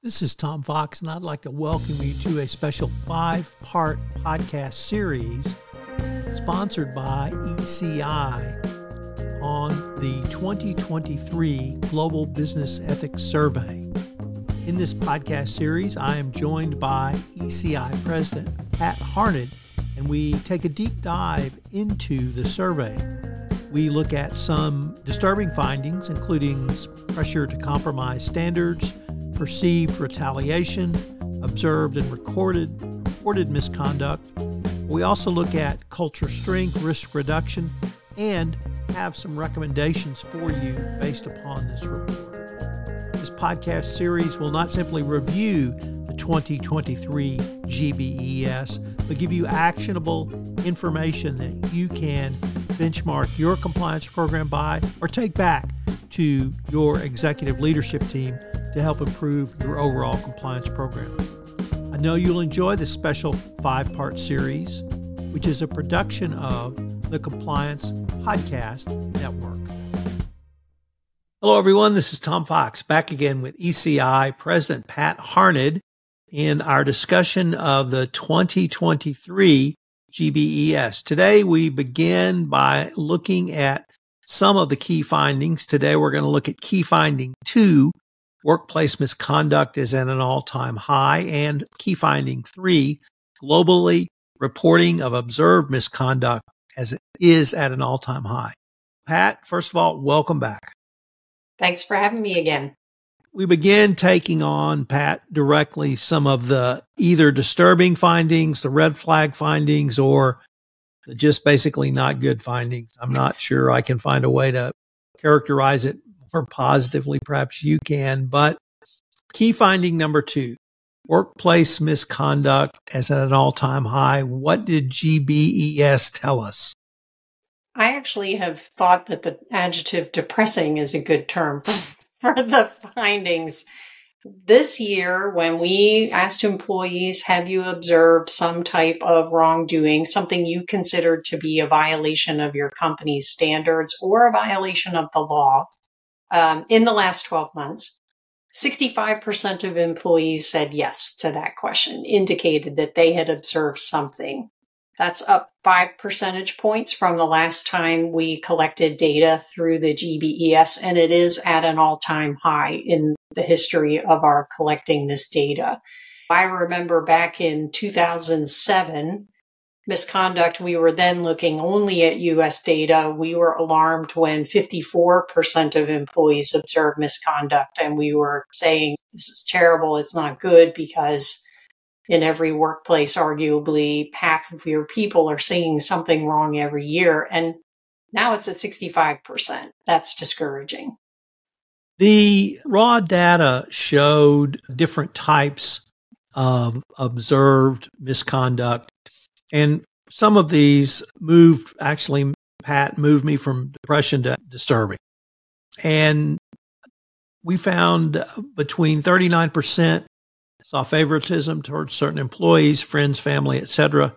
This is Tom Fox, and I'd like to welcome you to a special five part podcast series sponsored by ECI on the 2023 Global Business Ethics Survey. In this podcast series, I am joined by ECI President Pat Harned, and we take a deep dive into the survey. We look at some disturbing findings, including pressure to compromise standards perceived retaliation, observed and recorded, reported misconduct. We also look at culture strength, risk reduction, and have some recommendations for you based upon this report. This podcast series will not simply review the 2023 GBES, but give you actionable information that you can benchmark your compliance program by or take back to your executive leadership team to help improve your overall compliance program. I know you'll enjoy this special five part series, which is a production of the Compliance Podcast Network. Hello, everyone. This is Tom Fox back again with ECI President Pat Harned in our discussion of the 2023 GBES. Today, we begin by looking at some of the key findings. Today, we're going to look at key finding two Workplace misconduct is at an all time high. And key finding three, globally, reporting of observed misconduct as it is at an all time high. Pat, first of all, welcome back. Thanks for having me again. We begin taking on, Pat, directly some of the either disturbing findings, the red flag findings, or the just basically not good findings. I'm not sure I can find a way to characterize it or positively, perhaps you can. But key finding number two workplace misconduct as at an all time high. What did GBES tell us? I actually have thought that the adjective depressing is a good term for, for the findings. This year, when we asked employees, have you observed some type of wrongdoing, something you considered to be a violation of your company's standards or a violation of the law, um, in the last 12 months. 65% of employees said yes to that question, indicated that they had observed something. That's up five percentage points from the last time we collected data through the GBES, and it is at an all time high in the history of our collecting this data. I remember back in 2007, misconduct, we were then looking only at US data. We were alarmed when 54% of employees observed misconduct, and we were saying, This is terrible, it's not good because in every workplace, arguably half of your people are seeing something wrong every year. And now it's at 65%. That's discouraging. The raw data showed different types of observed misconduct and some of these moved, actually, Pat moved me from depression to disturbing. And we found between 39% saw favoritism towards certain employees, friends, family, etc.,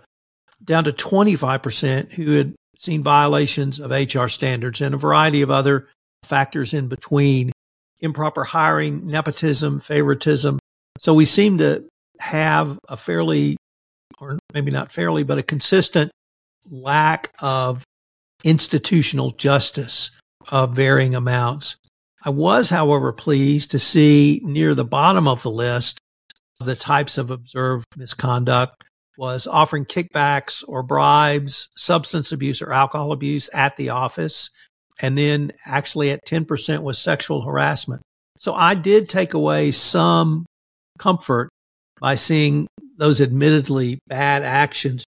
down to 25% who had seen violations of HR standards and a variety of other factors in between improper hiring, nepotism, favoritism. So we seem to have a fairly or maybe not fairly, but a consistent lack of institutional justice of varying amounts. I was, however, pleased to see near the bottom of the list the types of observed misconduct was offering kickbacks or bribes, substance abuse or alcohol abuse at the office. And then actually at 10% was sexual harassment. So I did take away some comfort by seeing those admittedly bad actions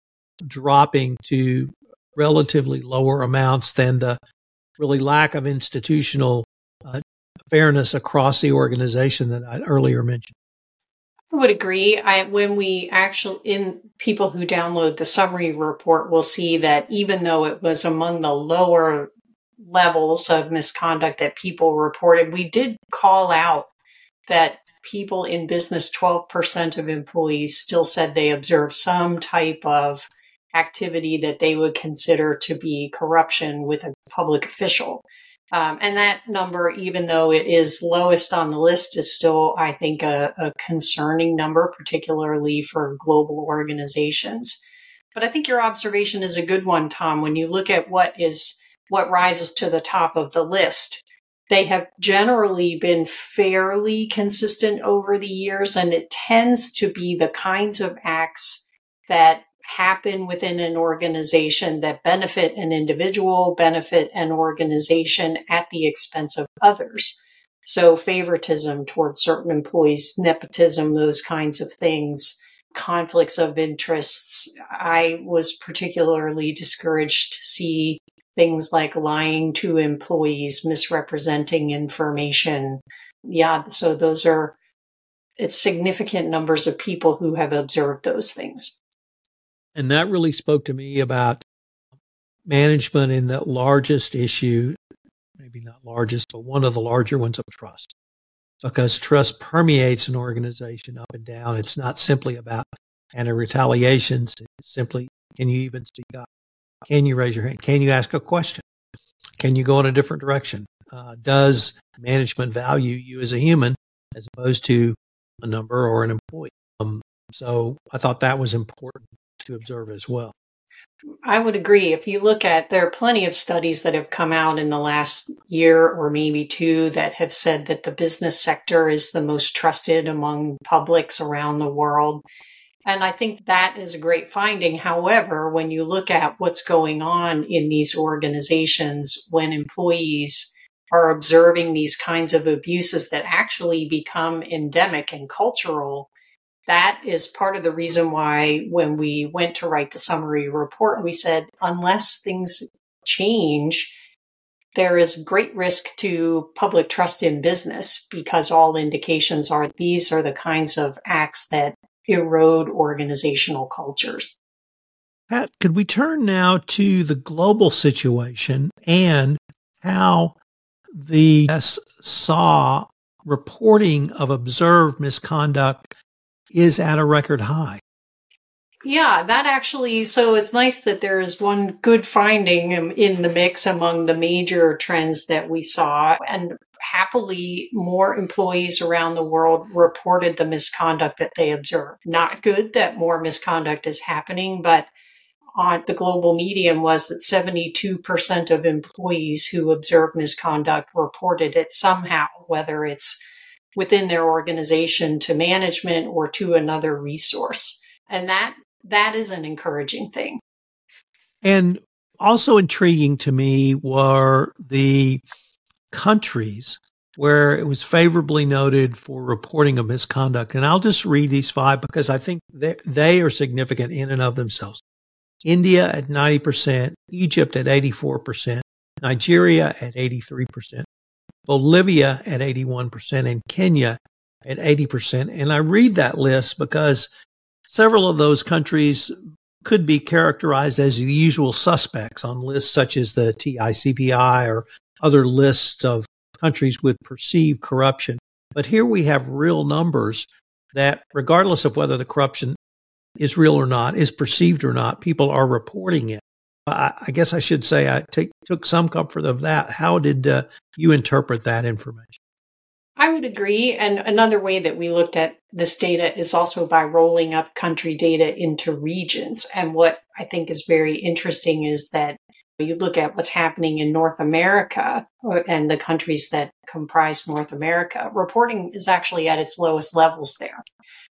dropping to relatively lower amounts than the really lack of institutional uh, fairness across the organization that I earlier mentioned. I would agree. I, when we actually, in people who download the summary report, will see that even though it was among the lower levels of misconduct that people reported, we did call out that people in business, 12% of employees still said they observed some type of activity that they would consider to be corruption with a public official. Um, and that number, even though it is lowest on the list, is still, I think, a, a concerning number, particularly for global organizations. But I think your observation is a good one, Tom. When you look at what is what rises to the top of the list, they have generally been fairly consistent over the years, and it tends to be the kinds of acts that happen within an organization that benefit an individual, benefit an organization at the expense of others. So favoritism towards certain employees, nepotism, those kinds of things, conflicts of interests. I was particularly discouraged to see things like lying to employees, misrepresenting information. Yeah, so those are it's significant numbers of people who have observed those things. And that really spoke to me about management in the largest issue, maybe not largest, but one of the larger ones of trust. Because trust permeates an organization up and down. It's not simply about anti retaliations. It's simply, can you even speak up? Can you raise your hand? Can you ask a question? Can you go in a different direction? Uh, does management value you as a human as opposed to a number or an employee? Um, so I thought that was important to observe as well. I would agree. If you look at, there are plenty of studies that have come out in the last year or maybe two that have said that the business sector is the most trusted among publics around the world. And I think that is a great finding. However, when you look at what's going on in these organizations, when employees are observing these kinds of abuses that actually become endemic and cultural, that is part of the reason why when we went to write the summary report, we said, unless things change, there is great risk to public trust in business because all indications are these are the kinds of acts that erode organizational cultures. Pat, could we turn now to the global situation and how the S saw reporting of observed misconduct is at a record high. Yeah, that actually, so it's nice that there is one good finding in the mix among the major trends that we saw. And happily, more employees around the world reported the misconduct that they observed. Not good that more misconduct is happening, but on the global median was that 72% of employees who observed misconduct reported it somehow, whether it's within their organization to management or to another resource. And that that is an encouraging thing. And also intriguing to me were the countries where it was favorably noted for reporting of misconduct. And I'll just read these five because I think they, are significant in and of themselves. India at 90%, Egypt at 84%, Nigeria at 83%, Bolivia at 81%, and Kenya at 80%. And I read that list because several of those countries could be characterized as the usual suspects on lists such as the TICPI or other lists of countries with perceived corruption. But here we have real numbers that, regardless of whether the corruption is real or not, is perceived or not, people are reporting it. I, guess I should say I take, took some comfort of that. How did uh, you interpret that information? I would agree. And another way that we looked at this data is also by rolling up country data into regions. And what I think is very interesting is that you look at what's happening in North America and the countries that comprise North America, reporting is actually at its lowest levels there.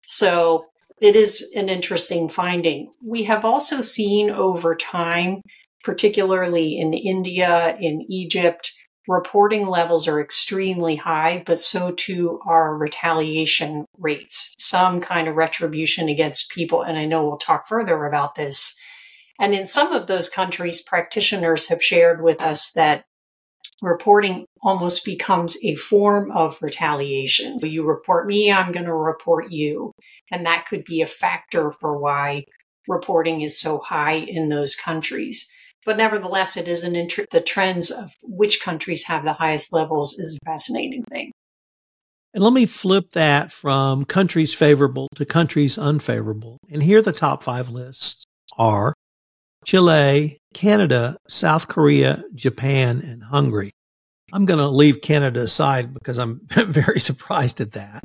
So it is an interesting finding. We have also seen over time, particularly in India, in Egypt, reporting levels are extremely high, but so too are retaliation rates, some kind of retribution against people. And I know we'll talk further about this. And in some of those countries, practitioners have shared with us that reporting almost becomes a form of retaliation. So you report me, I'm going to report you. And that could be a factor for why reporting is so high in those countries. But nevertheless, it is an int- the trends of which countries have the highest levels is a fascinating thing. And let me flip that from countries favorable to countries unfavorable. And here the top five lists are Chile, Canada, South Korea, Japan, and Hungary. I'm going to leave Canada aside because I'm very surprised at that.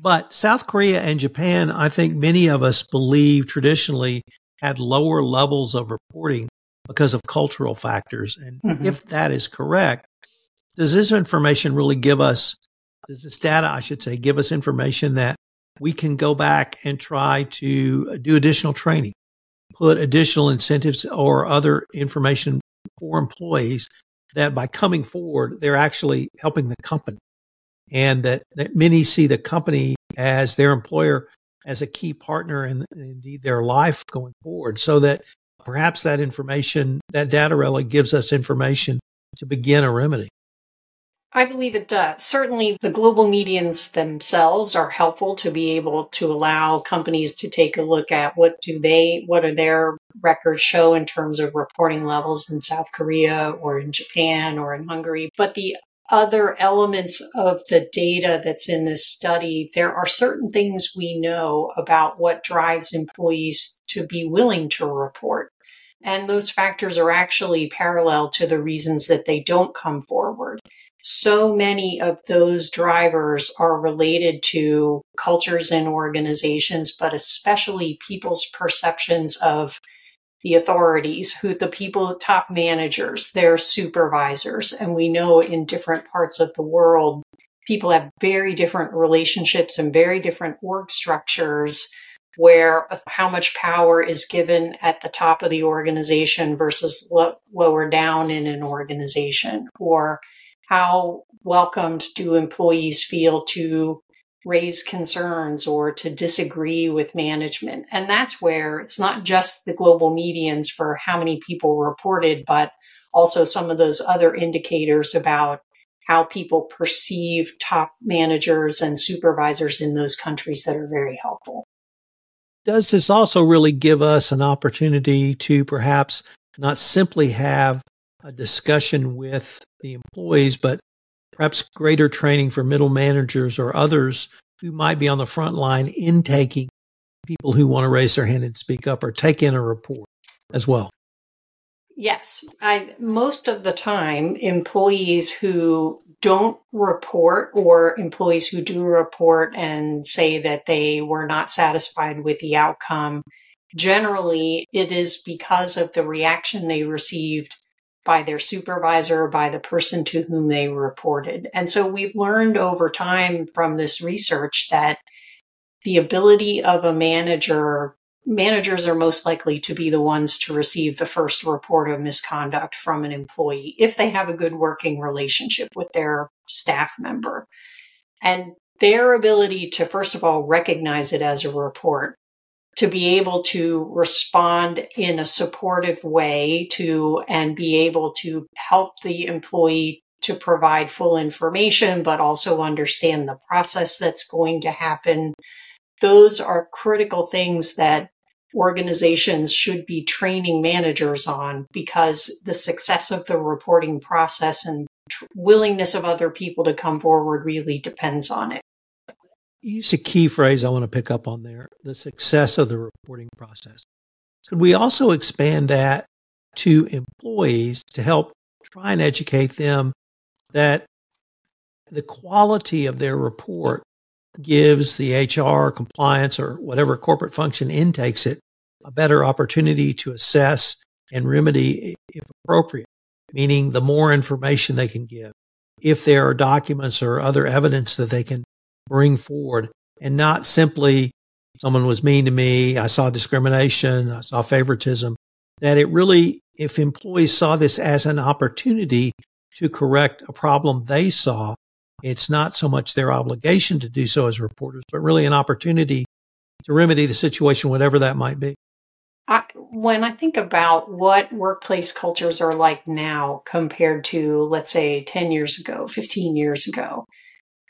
But South Korea and Japan, I think many of us believe traditionally had lower levels of reporting because of cultural factors. And mm-hmm. if that is correct, does this information really give us, does this data, I should say, give us information that we can go back and try to do additional training, put additional incentives or other information for employees that by coming forward, they're actually helping the company and that, that many see the company as their employer as a key partner and indeed their life going forward so that perhaps that information, that data really gives us information to begin a remedy. I believe it does. Certainly, the global medians themselves are helpful to be able to allow companies to take a look at what do they, what are their records show in terms of reporting levels in South Korea or in Japan or in Hungary. But the other elements of the data that's in this study, there are certain things we know about what drives employees to be willing to report. And those factors are actually parallel to the reasons that they don't come forward so many of those drivers are related to cultures and organizations, but especially people's perceptions of the authorities, who the people, top managers, their supervisors. And we know in different parts of the world, people have very different relationships and very different org structures where how much power is given at the top of the organization versus lo- lower down in an organization or how welcomed do employees feel to raise concerns or to disagree with management? And that's where it's not just the global medians for how many people reported, but also some of those other indicators about how people perceive top managers and supervisors in those countries that are very helpful. Does this also really give us an opportunity to perhaps not simply have a discussion with the employees, but perhaps greater training for middle managers or others who might be on the front line in taking people who want to raise their hand and speak up or take in a report as well. Yes, I, most of the time, employees who don't report or employees who do report and say that they were not satisfied with the outcome, generally it is because of the reaction they received by their supervisor or by the person to whom they reported. And so we've learned over time from this research that the ability of a manager managers are most likely to be the ones to receive the first report of misconduct from an employee if they have a good working relationship with their staff member. And their ability to, first of all, recognize it as a report to be able to respond in a supportive way to and be able to help the employee to provide full information, but also understand the process that's going to happen. Those are critical things that organizations should be training managers on because the success of the reporting process and willingness of other people to come forward really depends on it you used a key phrase I want to pick up on there the success of the reporting process. Could we also expand that to employees to help try and educate them that the quality of their report gives the HR, compliance, or whatever corporate function intakes it a better opportunity to assess and remedy if appropriate, meaning the more information they can give. If there are documents or other evidence that they can bring forward and not simply someone was mean to me, I saw discrimination, I saw favoritism, that it really, if employees saw this as an opportunity to correct a problem they saw, it's not so much their obligation to do so as reporters, but really an opportunity to remedy the situation, whatever that might be. I, when I think about what workplace cultures are like now compared to, let's say, 10 years ago, 15 years ago,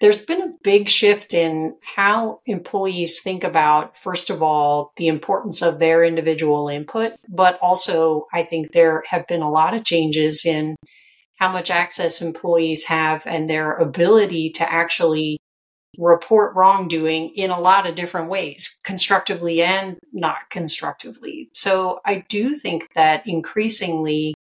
there's been a big shift in how employees think about, first of all, the importance of their individual input, but also I think there have been a lot of changes in how much access employees have and their ability to actually report wrongdoing in a lot of different ways, constructively and not constructively. So I do think that increasingly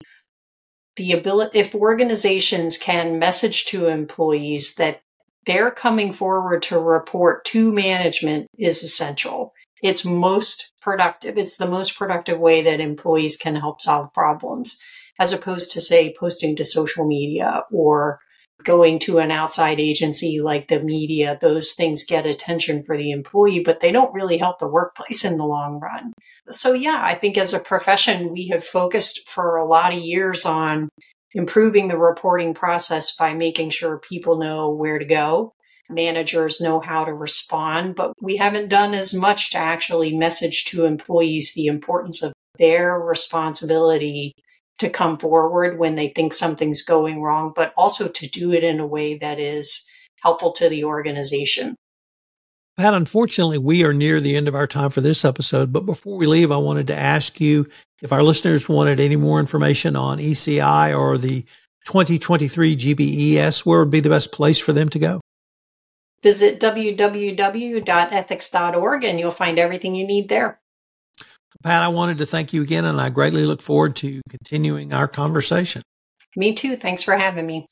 the ability, if organizations can message to employees that they're coming forward to report to management is essential. It's most productive. It's the most productive way that employees can help solve problems as opposed to say posting to social media or going to an outside agency like the media. Those things get attention for the employee, but they don't really help the workplace in the long run. So yeah, I think as a profession, we have focused for a lot of years on improving the reporting process by making sure people know where to go. Managers know how to respond, but we haven't done as much to actually message to employees the importance of their responsibility to come forward when they think something's going wrong, but also to do it in a way that is helpful to the organization. Pat, unfortunately, we are near the end of our time for this episode. But before we leave, I wanted to ask you if our listeners wanted any more information on ECI or the 2023 GBES, where would be the best place for them to go? Visit www.ethics.org and you'll find everything you need there. Pat, I wanted to thank you again, and I greatly look forward to continuing our conversation. Me too. Thanks for having me.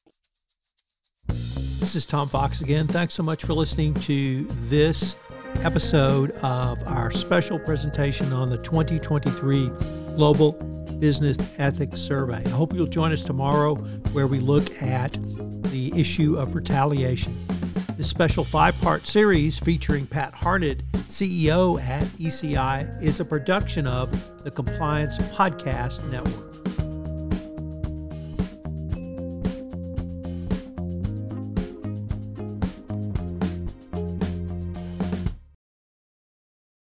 This is Tom Fox again. Thanks so much for listening to this episode of our special presentation on the 2023 Global Business Ethics Survey. I hope you'll join us tomorrow where we look at the issue of retaliation. This special five part series featuring Pat Harned, CEO at ECI, is a production of the Compliance Podcast Network.